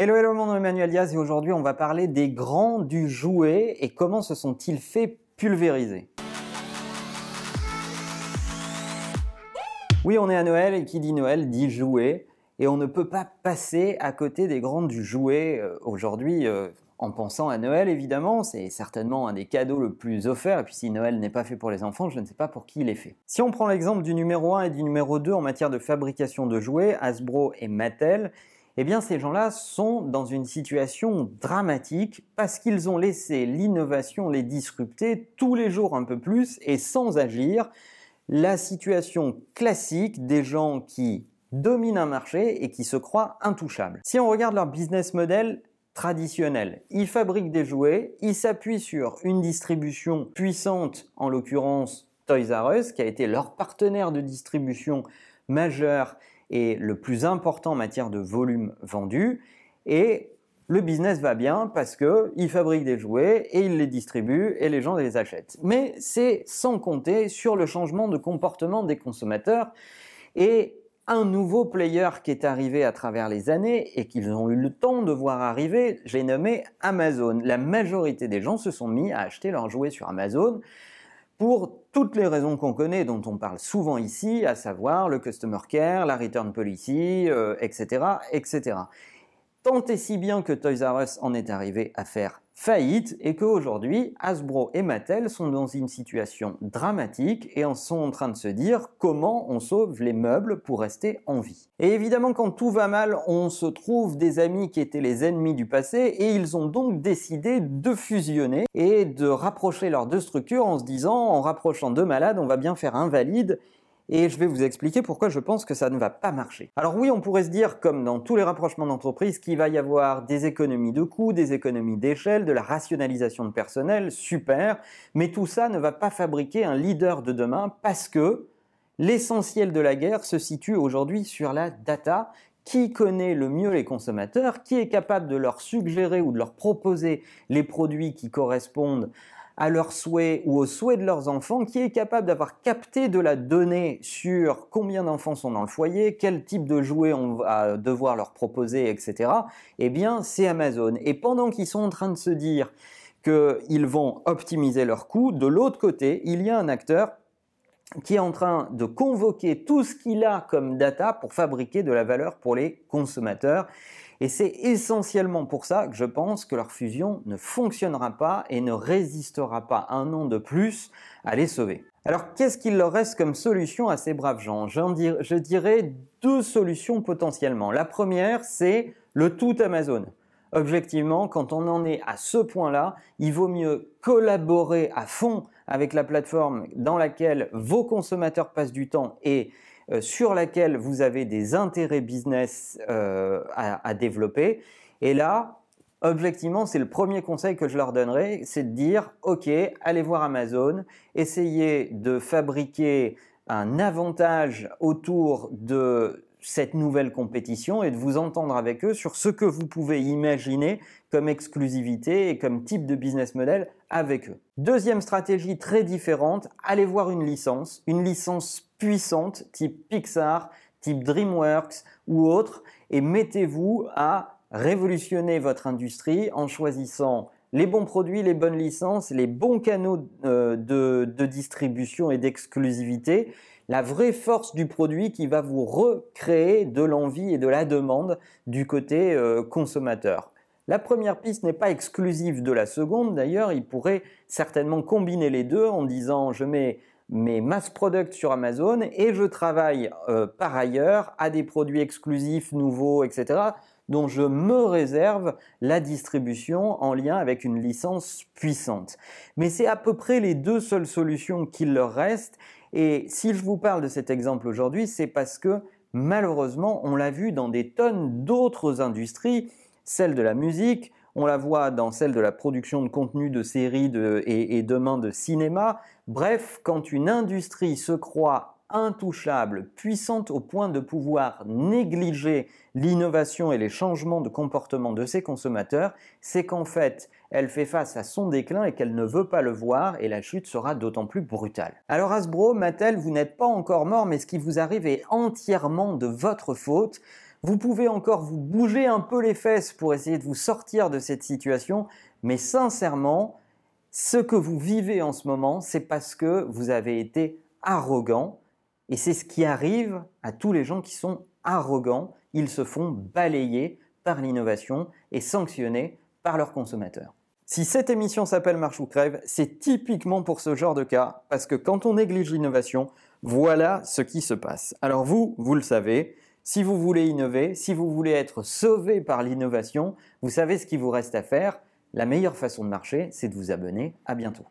Hello, hello, mon nom est Emmanuel Diaz et aujourd'hui on va parler des grands du jouet et comment se sont-ils fait pulvériser. Oui, on est à Noël et qui dit Noël dit jouet et on ne peut pas passer à côté des grands du jouet euh, aujourd'hui. Euh, en pensant à Noël, évidemment, c'est certainement un des cadeaux le plus offert, et puis si Noël n'est pas fait pour les enfants, je ne sais pas pour qui il est fait. Si on prend l'exemple du numéro 1 et du numéro 2 en matière de fabrication de jouets, Hasbro et Mattel, eh bien ces gens-là sont dans une situation dramatique parce qu'ils ont laissé l'innovation les disrupter tous les jours un peu plus et sans agir. La situation classique des gens qui dominent un marché et qui se croient intouchables. Si on regarde leur business model, traditionnel. Ils fabriquent des jouets, ils s'appuient sur une distribution puissante, en l'occurrence Toys R Us, qui a été leur partenaire de distribution majeur et le plus important en matière de volume vendu. Et le business va bien parce qu'ils fabriquent des jouets et ils les distribuent et les gens les achètent. Mais c'est sans compter sur le changement de comportement des consommateurs et un nouveau player qui est arrivé à travers les années et qu'ils ont eu le temps de voir arriver, j'ai nommé Amazon. La majorité des gens se sont mis à acheter leurs jouets sur Amazon pour toutes les raisons qu'on connaît, dont on parle souvent ici, à savoir le customer care, la return policy, etc., euh, etc. Tant et si bien que Toys R Us en est arrivé à faire faillite et qu'aujourd'hui, Hasbro et Mattel sont dans une situation dramatique et en sont en train de se dire comment on sauve les meubles pour rester en vie. Et évidemment, quand tout va mal, on se trouve des amis qui étaient les ennemis du passé et ils ont donc décidé de fusionner et de rapprocher leurs deux structures en se disant, en rapprochant deux malades, on va bien faire un valide et je vais vous expliquer pourquoi je pense que ça ne va pas marcher. Alors oui, on pourrait se dire, comme dans tous les rapprochements d'entreprises, qu'il va y avoir des économies de coûts, des économies d'échelle, de la rationalisation de personnel, super, mais tout ça ne va pas fabriquer un leader de demain parce que l'essentiel de la guerre se situe aujourd'hui sur la data qui connaît le mieux les consommateurs, qui est capable de leur suggérer ou de leur proposer les produits qui correspondent à leurs souhaits ou aux souhaits de leurs enfants, qui est capable d'avoir capté de la donnée sur combien d'enfants sont dans le foyer, quel type de jouets on va devoir leur proposer, etc., eh bien, c'est Amazon. Et pendant qu'ils sont en train de se dire qu'ils vont optimiser leurs coûts, de l'autre côté, il y a un acteur qui est en train de convoquer tout ce qu'il a comme data pour fabriquer de la valeur pour les consommateurs. Et c'est essentiellement pour ça que je pense que leur fusion ne fonctionnera pas et ne résistera pas un an de plus à les sauver. Alors qu'est-ce qu'il leur reste comme solution à ces braves gens? Je dirais deux solutions potentiellement. La première, c'est le tout Amazon. Objectivement, quand on en est à ce point-là, il vaut mieux collaborer à fond avec la plateforme dans laquelle vos consommateurs passent du temps et sur laquelle vous avez des intérêts business euh, à, développer. Et là, objectivement, c'est le premier conseil que je leur donnerai, c'est de dire, OK, allez voir Amazon, essayez de fabriquer un avantage autour de cette nouvelle compétition et de vous entendre avec eux sur ce que vous pouvez imaginer comme exclusivité et comme type de business model avec eux. Deuxième stratégie très différente, allez voir une licence, une licence puissante type Pixar, type DreamWorks ou autre et mettez-vous à révolutionner votre industrie en choisissant les bons produits, les bonnes licences, les bons canaux euh, de, distribution et d'exclusivité, la vraie force du produit qui va vous recréer de l'envie et de la demande du côté euh, consommateur. La première piste n'est pas exclusive de la seconde, d'ailleurs, il pourrait certainement combiner les deux en disant je mets mes mass products sur Amazon et je travaille euh, par ailleurs à des produits exclusifs, nouveaux, etc dont je me réserve la distribution en lien avec une licence puissante. Mais c'est à peu près les deux seules solutions qu'il leur reste. Et si je vous parle de cet exemple aujourd'hui, c'est parce que malheureusement, on l'a vu dans des tonnes d'autres industries, celle de la musique, on la voit dans celle de la production de contenu de séries et, et demain de cinéma. Bref, quand une industrie se croit intouchable, puissante au point de pouvoir négliger l'innovation et les changements de comportement de ses consommateurs, c'est qu'en fait, elle fait face à son déclin et qu'elle ne veut pas le voir et la chute sera d'autant plus brutale. Alors Hasbro, Mattel, vous n'êtes pas encore mort, mais ce qui vous arrive est entièrement de votre faute. Vous pouvez encore vous bouger un peu les fesses pour essayer de vous sortir de cette situation, mais sincèrement, ce que vous vivez en ce moment, c'est parce que vous avez été arrogant, et c'est ce qui arrive à tous les gens qui sont arrogants. Ils se font balayer par l'innovation et sanctionner par leurs consommateurs. Si cette émission s'appelle Marche ou Crève, c'est typiquement pour ce genre de cas, parce que quand on néglige l'innovation, voilà ce qui se passe. Alors vous, vous le savez, si vous voulez innover, si vous voulez être sauvé par l'innovation, vous savez ce qu'il vous reste à faire. La meilleure façon de marcher, c'est de vous abonner. À bientôt.